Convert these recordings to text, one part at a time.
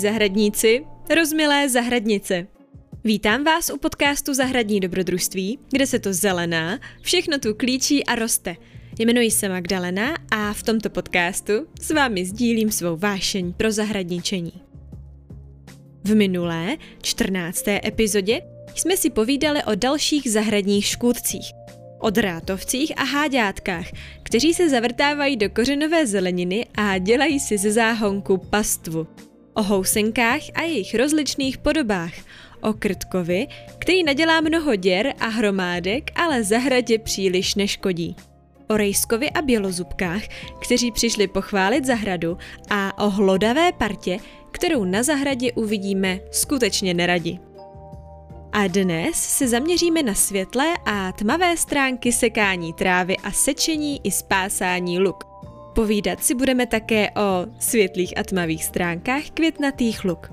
Zahradníci, rozmilé zahradnice. Vítám vás u podcastu Zahradní dobrodružství, kde se to zelená, všechno tu klíčí a roste. Jmenuji se Magdalena a v tomto podcastu s vámi sdílím svou vášeň pro zahradničení. V minulé, 14. epizodě jsme si povídali o dalších zahradních škůdcích, o drátovcích a háďátkách, kteří se zavrtávají do kořenové zeleniny a dělají si ze záhonku pastvu. O housenkách a jejich rozličných podobách, o krtkovi, který nadělá mnoho děr a hromádek, ale zahradě příliš neškodí. O rejskovi a bělozubkách, kteří přišli pochválit zahradu a o hlodavé partě, kterou na zahradě uvidíme skutečně neradi. A dnes se zaměříme na světlé a tmavé stránky sekání trávy a sečení i spásání luk. Povídat si budeme také o světlých a tmavých stránkách květnatých luk.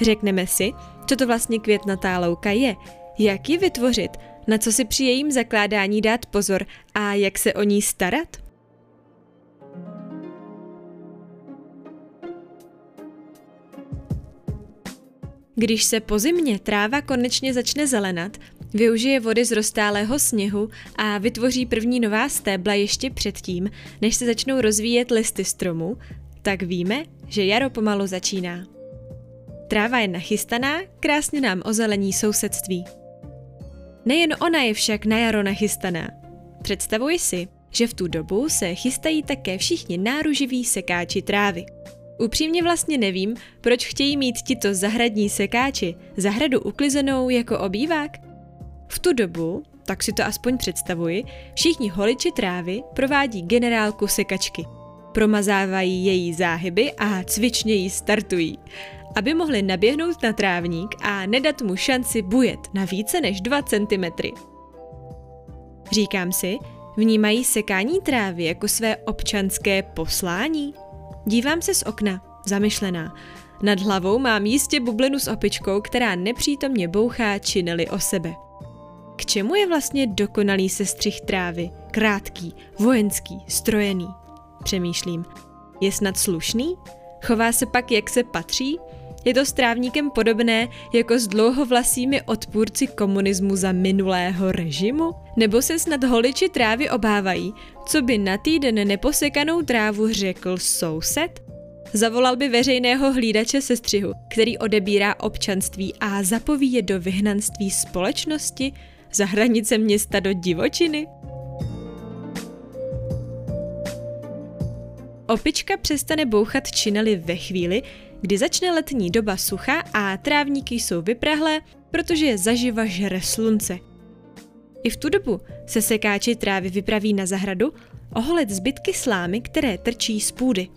Řekneme si, co to vlastně květnatá louka je, jak ji vytvořit, na co si při jejím zakládání dát pozor a jak se o ní starat? Když se po zimě tráva konečně začne zelenat, využije vody z roztálého sněhu a vytvoří první nová stébla ještě předtím, než se začnou rozvíjet listy stromů, tak víme, že jaro pomalu začíná. Tráva je nachystaná, krásně nám ozelení sousedství. Nejen ona je však na jaro nachystaná. Představuj si, že v tu dobu se chystají také všichni náruživí sekáči trávy – Upřímně vlastně nevím, proč chtějí mít tito zahradní sekáči zahradu uklizenou jako obývák. V tu dobu, tak si to aspoň představuji, všichni holiči trávy provádí generálku sekačky. Promazávají její záhyby a cvičně ji startují, aby mohli naběhnout na trávník a nedat mu šanci bujet na více než 2 cm. Říkám si, vnímají sekání trávy jako své občanské poslání? Dívám se z okna, zamyšlená. Nad hlavou mám jistě bublinu s opičkou, která nepřítomně bouchá činely o sebe. K čemu je vlastně dokonalý sestřih trávy? Krátký, vojenský, strojený? Přemýšlím. Je snad slušný? Chová se pak, jak se patří? Je to s trávníkem podobné jako s dlouhovlasými odpůrci komunismu za minulého režimu? Nebo se snad holiči trávy obávají, co by na týden neposekanou trávu řekl soused? Zavolal by veřejného hlídače sestřihu, který odebírá občanství a zapoví je do vyhnanství společnosti, za hranice města do divočiny? Opička přestane bouchat činely ve chvíli, kdy začne letní doba sucha a trávníky jsou vyprahlé, protože je zaživa žere slunce. I v tu dobu se sekáči trávy vypraví na zahradu oholet zbytky slámy, které trčí z půdy.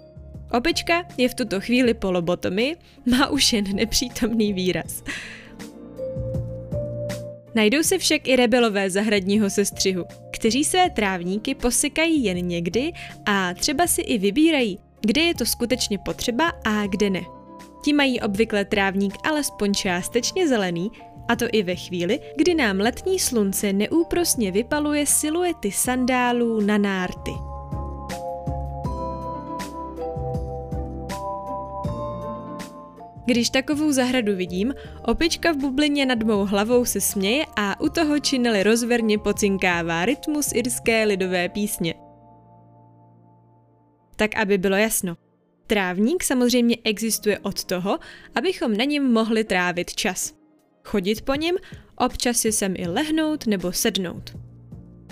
Opička je v tuto chvíli polobotomy, má už jen nepřítomný výraz. Najdou se však i rebelové zahradního sestřihu, kteří své trávníky posekají jen někdy a třeba si i vybírají, kde je to skutečně potřeba a kde ne. Ti mají obvykle trávník alespoň částečně zelený, a to i ve chvíli, kdy nám letní slunce neúprosně vypaluje siluety sandálů na nárty. Když takovou zahradu vidím, opička v bublině nad mou hlavou se směje a u toho činely rozverně pocinkává rytmus irské lidové písně. Tak aby bylo jasno. Trávník samozřejmě existuje od toho, abychom na něm mohli trávit čas. Chodit po něm, občas si sem i lehnout nebo sednout.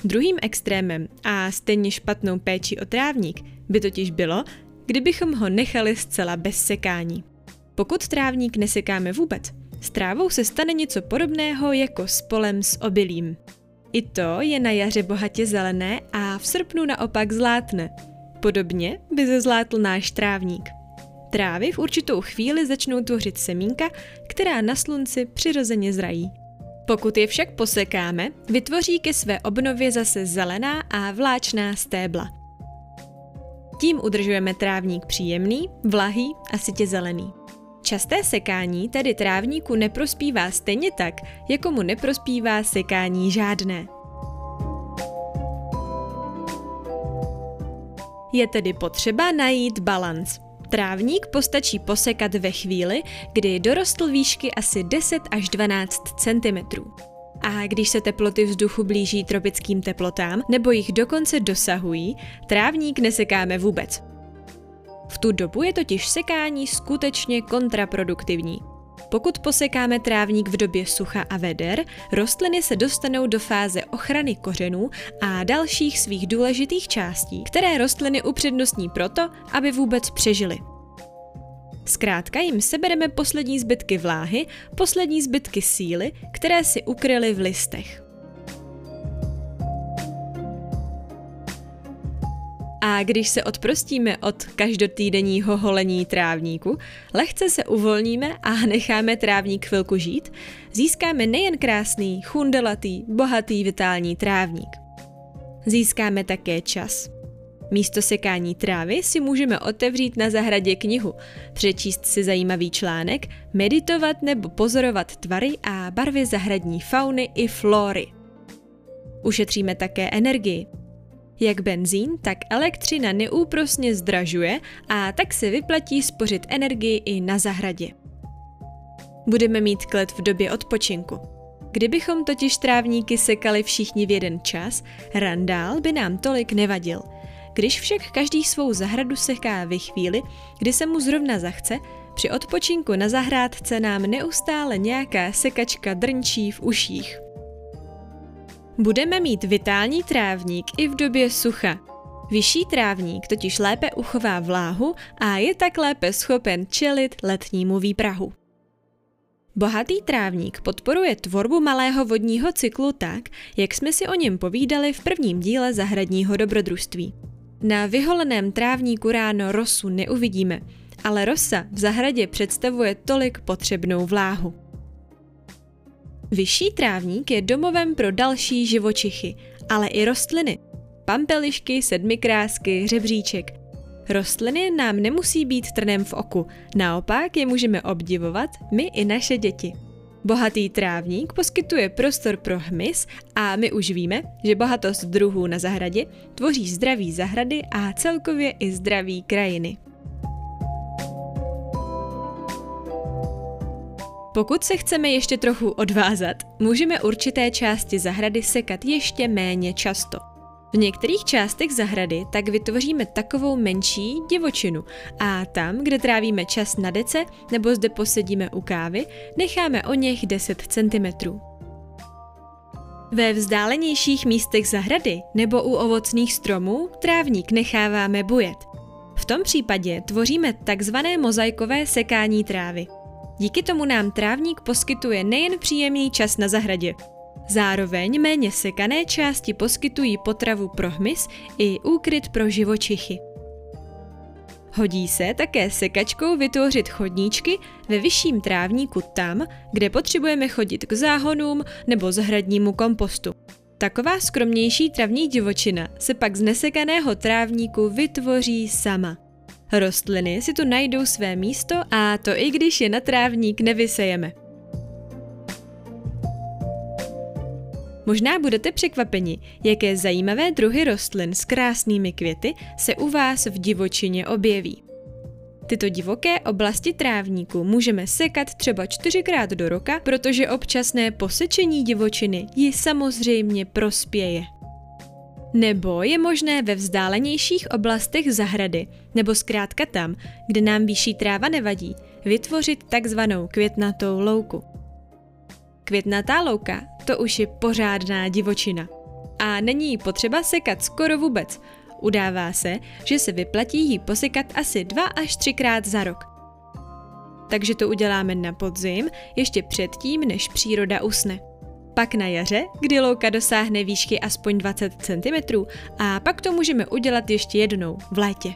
Druhým extrémem a stejně špatnou péčí o trávník by totiž bylo, kdybychom ho nechali zcela bez sekání. Pokud trávník nesekáme vůbec, s trávou se stane něco podobného jako s polem s obilím. I to je na jaře bohatě zelené a v srpnu naopak zlátne. Podobně by zezlátl náš trávník. Trávy v určitou chvíli začnou tvořit semínka, která na slunci přirozeně zrají. Pokud je však posekáme, vytvoří ke své obnově zase zelená a vláčná stébla. Tím udržujeme trávník příjemný, vlahý a sitě zelený. Časté sekání tedy trávníku neprospívá stejně tak, jako mu neprospívá sekání žádné. Je tedy potřeba najít balans. Trávník postačí posekat ve chvíli, kdy dorostl výšky asi 10 až 12 cm. A když se teploty vzduchu blíží tropickým teplotám nebo jich dokonce dosahují, trávník nesekáme vůbec. V tu dobu je totiž sekání skutečně kontraproduktivní. Pokud posekáme trávník v době sucha a veder, rostliny se dostanou do fáze ochrany kořenů a dalších svých důležitých částí, které rostliny upřednostní proto, aby vůbec přežily. Zkrátka jim sebereme poslední zbytky vláhy, poslední zbytky síly, které si ukryly v listech. A když se odprostíme od každotýdenního holení trávníku, lehce se uvolníme a necháme trávník chvilku žít, získáme nejen krásný, chundelatý, bohatý, vitální trávník. Získáme také čas. Místo sekání trávy si můžeme otevřít na zahradě knihu, přečíst si zajímavý článek, meditovat nebo pozorovat tvary a barvy zahradní fauny i flory. Ušetříme také energii, jak benzín, tak elektřina neúprosně zdražuje a tak se vyplatí spořit energii i na zahradě. Budeme mít klid v době odpočinku. Kdybychom totiž trávníky sekali všichni v jeden čas, randál by nám tolik nevadil. Když však každý svou zahradu seká ve chvíli, kdy se mu zrovna zachce, při odpočinku na zahrádce nám neustále nějaká sekačka drnčí v uších. Budeme mít vitální trávník i v době sucha. Vyšší trávník totiž lépe uchová vláhu a je tak lépe schopen čelit letnímu výprahu. Bohatý trávník podporuje tvorbu malého vodního cyklu tak, jak jsme si o něm povídali v prvním díle zahradního dobrodružství. Na vyholeném trávníku ráno rosu neuvidíme, ale rosa v zahradě představuje tolik potřebnou vláhu. Vyšší trávník je domovem pro další živočichy, ale i rostliny. Pampelišky, sedmikrásky, řebříček. Rostliny nám nemusí být trnem v oku, naopak je můžeme obdivovat my i naše děti. Bohatý trávník poskytuje prostor pro hmyz a my už víme, že bohatost druhů na zahradě tvoří zdraví zahrady a celkově i zdraví krajiny. Pokud se chceme ještě trochu odvázat, můžeme určité části zahrady sekat ještě méně často. V některých částech zahrady tak vytvoříme takovou menší divočinu a tam, kde trávíme čas na dece nebo zde posedíme u kávy, necháme o něch 10 cm. Ve vzdálenějších místech zahrady nebo u ovocných stromů trávník necháváme bujet. V tom případě tvoříme takzvané mozaikové sekání trávy – Díky tomu nám trávník poskytuje nejen příjemný čas na zahradě, zároveň méně sekané části poskytují potravu pro hmyz i úkryt pro živočichy. Hodí se také sekačkou vytvořit chodníčky ve vyšším trávníku tam, kde potřebujeme chodit k záhonům nebo zahradnímu kompostu. Taková skromnější travní divočina se pak z nesekaného trávníku vytvoří sama. Rostliny si tu najdou své místo a to i když je na trávník nevysejeme. Možná budete překvapeni, jaké zajímavé druhy rostlin s krásnými květy se u vás v divočině objeví. Tyto divoké oblasti trávníku můžeme sekat třeba čtyřikrát do roka, protože občasné posečení divočiny ji samozřejmě prospěje. Nebo je možné ve vzdálenějších oblastech zahrady, nebo zkrátka tam, kde nám výšší tráva nevadí, vytvořit takzvanou květnatou louku. Květnatá louka to už je pořádná divočina. A není jí potřeba sekat skoro vůbec. Udává se, že se vyplatí ji posekat asi dva až třikrát za rok. Takže to uděláme na podzim, ještě předtím, než příroda usne pak na jaře, kdy louka dosáhne výšky aspoň 20 cm a pak to můžeme udělat ještě jednou v létě.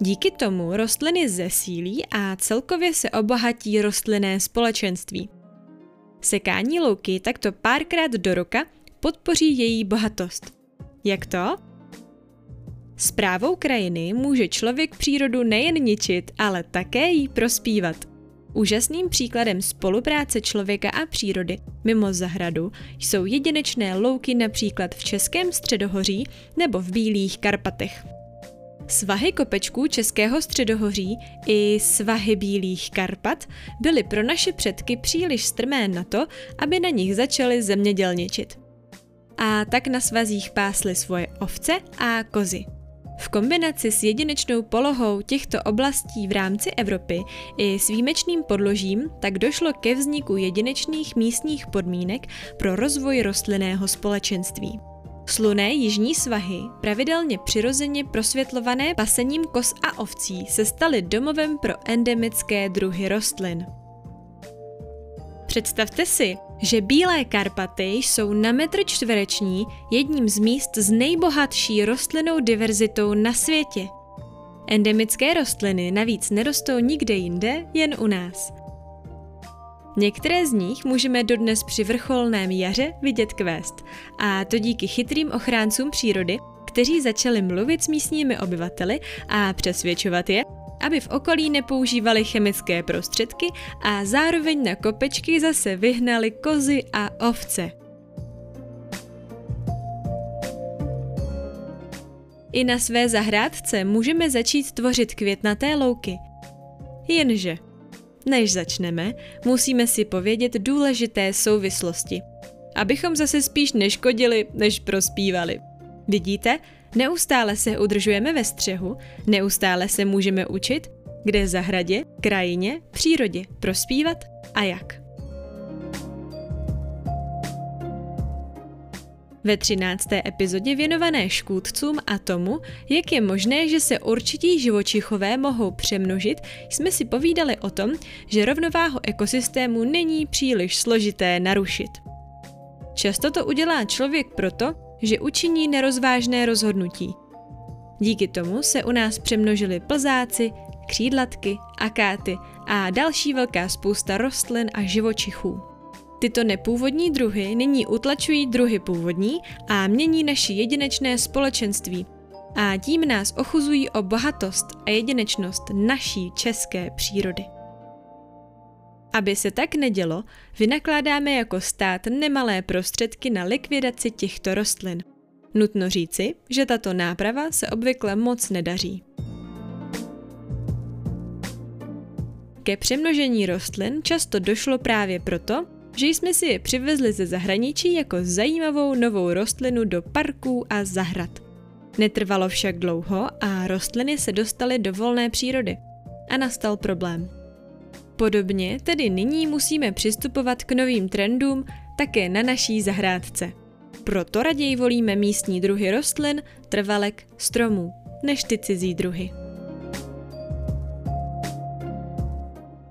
Díky tomu rostliny zesílí a celkově se obohatí rostlinné společenství. Sekání louky takto párkrát do roka podpoří její bohatost. Jak to? Správou krajiny může člověk přírodu nejen ničit, ale také jí prospívat. Úžasným příkladem spolupráce člověka a přírody mimo zahradu jsou jedinečné louky například v Českém středohoří nebo v Bílých Karpatech. Svahy kopečků Českého středohoří i svahy Bílých Karpat byly pro naše předky příliš strmé na to, aby na nich začaly zemědělničit. A tak na svazích pásly svoje ovce a kozy. V kombinaci s jedinečnou polohou těchto oblastí v rámci Evropy i s výjimečným podložím tak došlo ke vzniku jedinečných místních podmínek pro rozvoj rostlinného společenství. Sluné jižní svahy, pravidelně přirozeně prosvětlované pasením kos a ovcí, se staly domovem pro endemické druhy rostlin. Představte si, že Bílé Karpaty jsou na metr čtvereční jedním z míst s nejbohatší rostlinnou diverzitou na světě. Endemické rostliny navíc nerostou nikde jinde, jen u nás. Některé z nich můžeme dodnes při vrcholném jaře vidět kvést, a to díky chytrým ochráncům přírody, kteří začali mluvit s místními obyvateli a přesvědčovat je, aby v okolí nepoužívali chemické prostředky a zároveň na kopečky zase vyhnali kozy a ovce. I na své zahrádce můžeme začít tvořit květnaté louky. Jenže, než začneme, musíme si povědět důležité souvislosti, abychom zase spíš neškodili, než prospívali. Vidíte, Neustále se udržujeme ve střehu, neustále se můžeme učit, kde zahradě, krajině, přírodě prospívat a jak. Ve třinácté epizodě věnované škůdcům a tomu, jak je možné, že se určití živočichové mohou přemnožit, jsme si povídali o tom, že rovnováhu ekosystému není příliš složité narušit. Často to udělá člověk proto, že učiní nerozvážné rozhodnutí. Díky tomu se u nás přemnožili plzáci, křídlatky, akáty a další velká spousta rostlin a živočichů. Tyto nepůvodní druhy nyní utlačují druhy původní a mění naši jedinečné společenství a tím nás ochuzují o bohatost a jedinečnost naší české přírody. Aby se tak nedělo, vynakládáme jako stát nemalé prostředky na likvidaci těchto rostlin. Nutno říci, že tato náprava se obvykle moc nedaří. Ke přemnožení rostlin často došlo právě proto, že jsme si je přivezli ze zahraničí jako zajímavou novou rostlinu do parků a zahrad. Netrvalo však dlouho a rostliny se dostaly do volné přírody. A nastal problém. Podobně tedy nyní musíme přistupovat k novým trendům také na naší zahrádce. Proto raději volíme místní druhy rostlin, trvalek, stromů, než ty cizí druhy.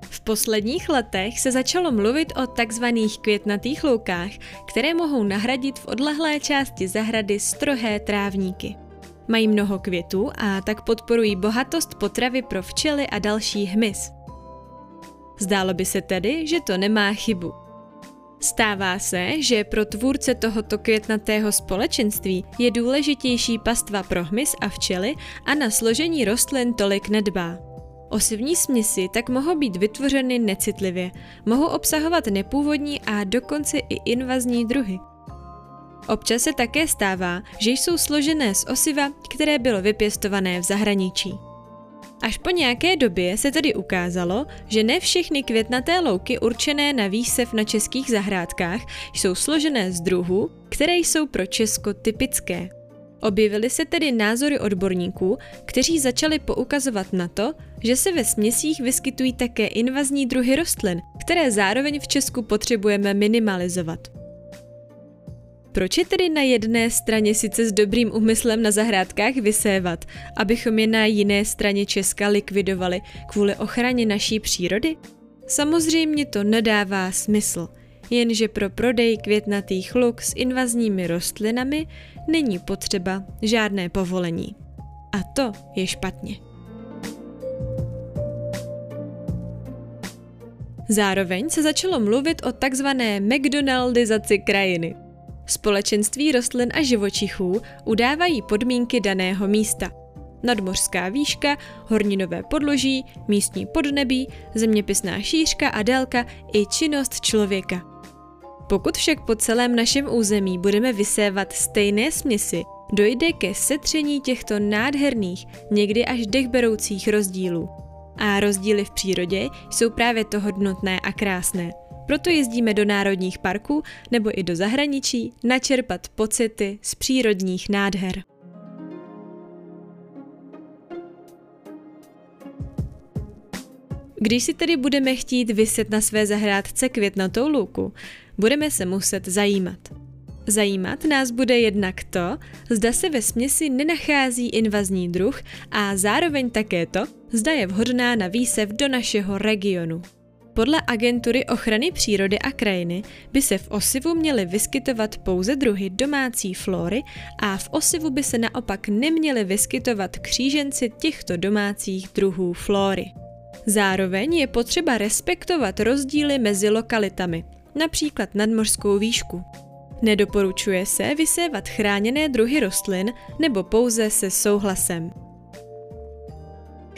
V posledních letech se začalo mluvit o takzvaných květnatých loukách, které mohou nahradit v odlehlé části zahrady strohé trávníky. Mají mnoho květů a tak podporují bohatost potravy pro včely a další hmyz. Zdálo by se tedy, že to nemá chybu. Stává se, že pro tvůrce tohoto květnatého společenství je důležitější pastva pro hmyz a včely a na složení rostlin tolik nedbá. Osivní směsi tak mohou být vytvořeny necitlivě, mohou obsahovat nepůvodní a dokonce i invazní druhy. Občas se také stává, že jsou složené z osiva, které bylo vypěstované v zahraničí. Až po nějaké době se tedy ukázalo, že ne všechny květnaté louky určené na výsev na českých zahrádkách jsou složené z druhů, které jsou pro Česko typické. Objevily se tedy názory odborníků, kteří začali poukazovat na to, že se ve směsích vyskytují také invazní druhy rostlin, které zároveň v Česku potřebujeme minimalizovat. Proč je tedy na jedné straně sice s dobrým úmyslem na zahrádkách vysévat, abychom je na jiné straně Česka likvidovali kvůli ochraně naší přírody? Samozřejmě to nedává smysl, jenže pro prodej květnatých luk s invazními rostlinami není potřeba žádné povolení. A to je špatně. Zároveň se začalo mluvit o takzvané McDonaldizaci krajiny – Společenství rostlin a živočichů udávají podmínky daného místa. nadmořská výška, horninové podloží, místní podnebí, zeměpisná šířka a délka i činnost člověka. Pokud však po celém našem území budeme vysévat stejné směsi, dojde ke setření těchto nádherných, někdy až dechberoucích rozdílů. A rozdíly v přírodě jsou právě to hodnotné a krásné. Proto jezdíme do národních parků nebo i do zahraničí načerpat pocity z přírodních nádher. Když si tedy budeme chtít vyset na své zahrádce květnatou louku, budeme se muset zajímat. Zajímat nás bude jednak to, zda se ve směsi nenachází invazní druh a zároveň také to, zda je vhodná na výsev do našeho regionu. Podle agentury ochrany přírody a krajiny by se v osivu měly vyskytovat pouze druhy domácí flory a v osivu by se naopak neměly vyskytovat kříženci těchto domácích druhů flory. Zároveň je potřeba respektovat rozdíly mezi lokalitami, například nadmořskou výšku. Nedoporučuje se vysévat chráněné druhy rostlin nebo pouze se souhlasem.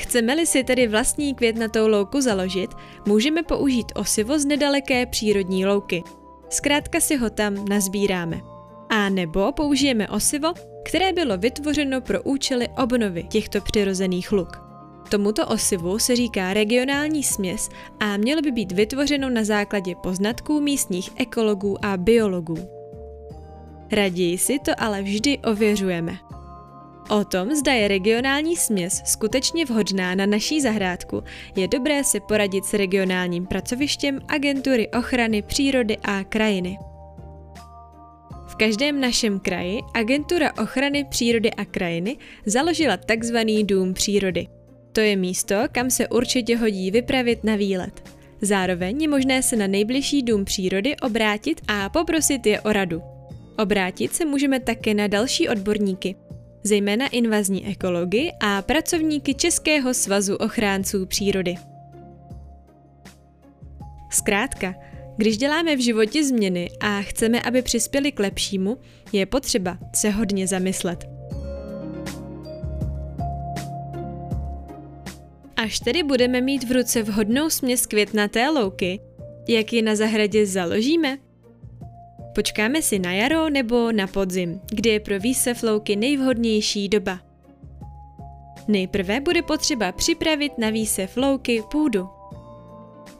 Chceme-li si tedy vlastní květnatou louku založit, můžeme použít osivo z nedaleké přírodní louky. Zkrátka si ho tam nazbíráme. A nebo použijeme osivo, které bylo vytvořeno pro účely obnovy těchto přirozených luk. Tomuto osivu se říká regionální směs a mělo by být vytvořeno na základě poznatků místních ekologů a biologů. Raději si to ale vždy ověřujeme. O tom, zda je regionální směs skutečně vhodná na naší zahrádku, je dobré si poradit s regionálním pracovištěm Agentury ochrany přírody a krajiny. V každém našem kraji Agentura ochrany přírody a krajiny založila tzv. Dům přírody. To je místo, kam se určitě hodí vypravit na výlet. Zároveň je možné se na nejbližší dům přírody obrátit a poprosit je o radu. Obrátit se můžeme také na další odborníky, zejména invazní ekology a pracovníky Českého svazu ochránců přírody. Zkrátka, když děláme v životě změny a chceme, aby přispěli k lepšímu, je potřeba se hodně zamyslet. Až tedy budeme mít v ruce vhodnou směs květnaté louky, jak ji na zahradě založíme? Počkáme si na jaro nebo na podzim, kdy je pro výsev louky nejvhodnější doba. Nejprve bude potřeba připravit na výsev louky půdu.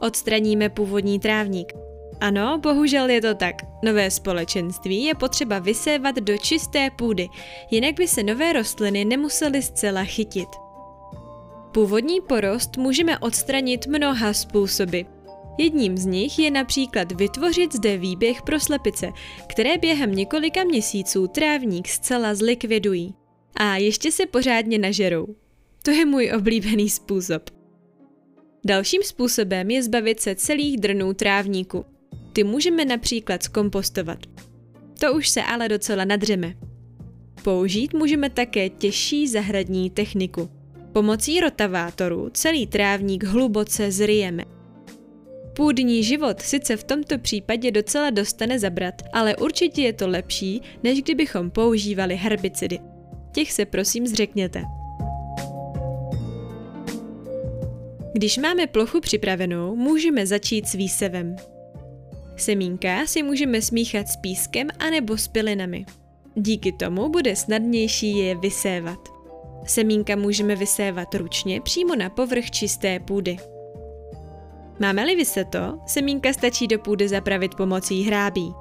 Odstraníme původní trávník. Ano, bohužel je to tak. Nové společenství je potřeba vysévat do čisté půdy, jinak by se nové rostliny nemusely zcela chytit. Původní porost můžeme odstranit mnoha způsoby. Jedním z nich je například vytvořit zde výběh pro slepice, které během několika měsíců trávník zcela zlikvidují. A ještě se pořádně nažerou. To je můj oblíbený způsob. Dalším způsobem je zbavit se celých drnů trávníku. Ty můžeme například zkompostovat. To už se ale docela nadřeme. Použít můžeme také těžší zahradní techniku. Pomocí rotavátoru celý trávník hluboce zryjeme. Půdní život sice v tomto případě docela dostane zabrat, ale určitě je to lepší, než kdybychom používali herbicidy. Těch se prosím zřekněte. Když máme plochu připravenou, můžeme začít s výsevem. Semínka si můžeme smíchat s pískem anebo s pilinami. Díky tomu bude snadnější je vysévat. Semínka můžeme vysévat ručně přímo na povrch čisté půdy. Máme-li vyseto, semínka stačí do půdy zapravit pomocí hrábí.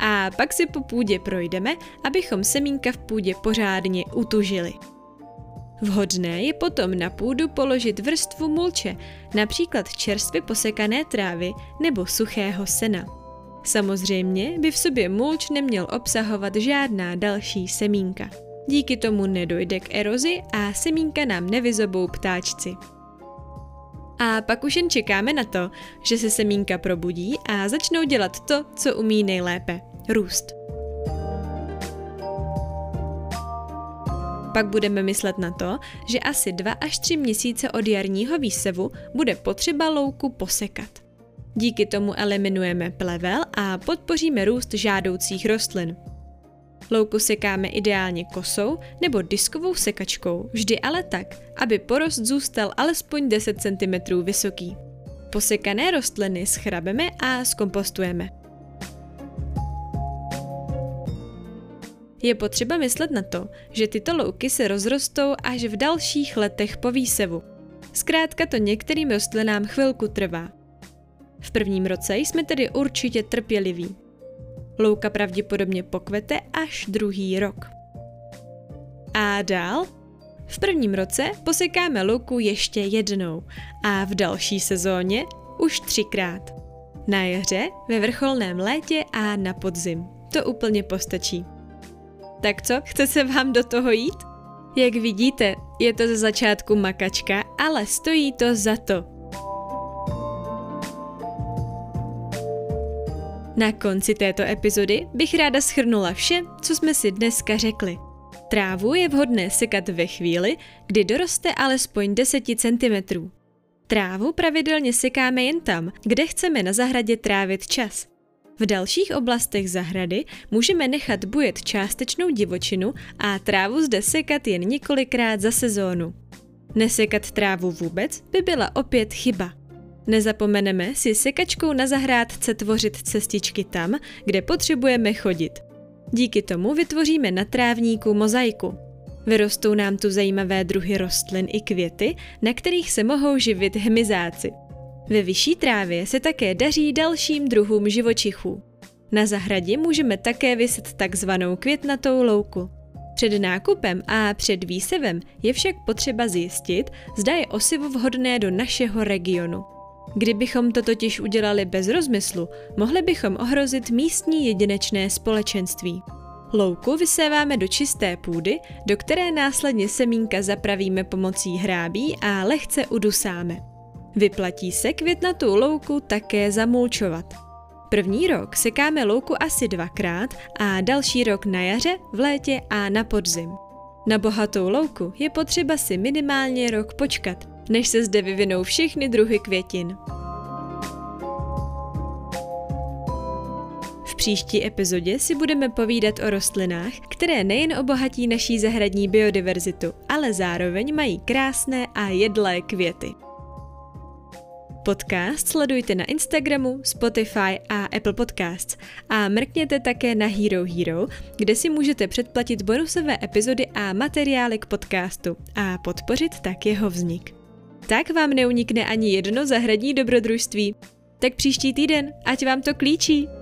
A pak si po půdě projdeme, abychom semínka v půdě pořádně utužili. Vhodné je potom na půdu položit vrstvu mulče, například čerstvě posekané trávy nebo suchého sena. Samozřejmě by v sobě mulč neměl obsahovat žádná další semínka. Díky tomu nedojde k erozi a semínka nám nevyzobou ptáčci. A pak už jen čekáme na to, že se semínka probudí a začnou dělat to, co umí nejlépe – růst. Pak budeme myslet na to, že asi 2 až 3 měsíce od jarního výsevu bude potřeba louku posekat. Díky tomu eliminujeme plevel a podpoříme růst žádoucích rostlin. Louku sekáme ideálně kosou nebo diskovou sekačkou, vždy ale tak, aby porost zůstal alespoň 10 cm vysoký. Posekané rostliny schrabeme a zkompostujeme. Je potřeba myslet na to, že tyto louky se rozrostou až v dalších letech po výsevu. Zkrátka to některým rostlinám chvilku trvá. V prvním roce jsme tedy určitě trpěliví. Louka pravděpodobně pokvete až druhý rok. A dál? V prvním roce posekáme louku ještě jednou a v další sezóně už třikrát. Na jaře, ve vrcholném létě a na podzim. To úplně postačí. Tak co, chce se vám do toho jít? Jak vidíte, je to ze začátku makačka, ale stojí to za to. Na konci této epizody bych ráda schrnula vše, co jsme si dneska řekli. Trávu je vhodné sekat ve chvíli, kdy doroste alespoň 10 cm. Trávu pravidelně sekáme jen tam, kde chceme na zahradě trávit čas – v dalších oblastech zahrady můžeme nechat bujet částečnou divočinu a trávu zde sekat jen několikrát za sezónu. Nesekat trávu vůbec by byla opět chyba. Nezapomeneme si sekačkou na zahrádce tvořit cestičky tam, kde potřebujeme chodit. Díky tomu vytvoříme na trávníku mozaiku. Vyrostou nám tu zajímavé druhy rostlin i květy, na kterých se mohou živit hmyzáci. Ve vyšší trávě se také daří dalším druhům živočichů. Na zahradě můžeme také vyset takzvanou květnatou louku. Před nákupem a před výsevem je však potřeba zjistit, zda je osivo vhodné do našeho regionu. Kdybychom to totiž udělali bez rozmyslu, mohli bychom ohrozit místní jedinečné společenství. Louku vyséváme do čisté půdy, do které následně semínka zapravíme pomocí hrábí a lehce udusáme. Vyplatí se květnatou louku také zamulčovat. První rok sekáme louku asi dvakrát a další rok na jaře, v létě a na podzim. Na bohatou louku je potřeba si minimálně rok počkat, než se zde vyvinou všechny druhy květin. V příští epizodě si budeme povídat o rostlinách, které nejen obohatí naší zahradní biodiverzitu, ale zároveň mají krásné a jedlé květy. Podcast sledujte na Instagramu, Spotify a Apple Podcasts a mrkněte také na Hero Hero, kde si můžete předplatit bonusové epizody a materiály k podcastu a podpořit tak jeho vznik. Tak vám neunikne ani jedno zahradní dobrodružství. Tak příští týden, ať vám to klíčí!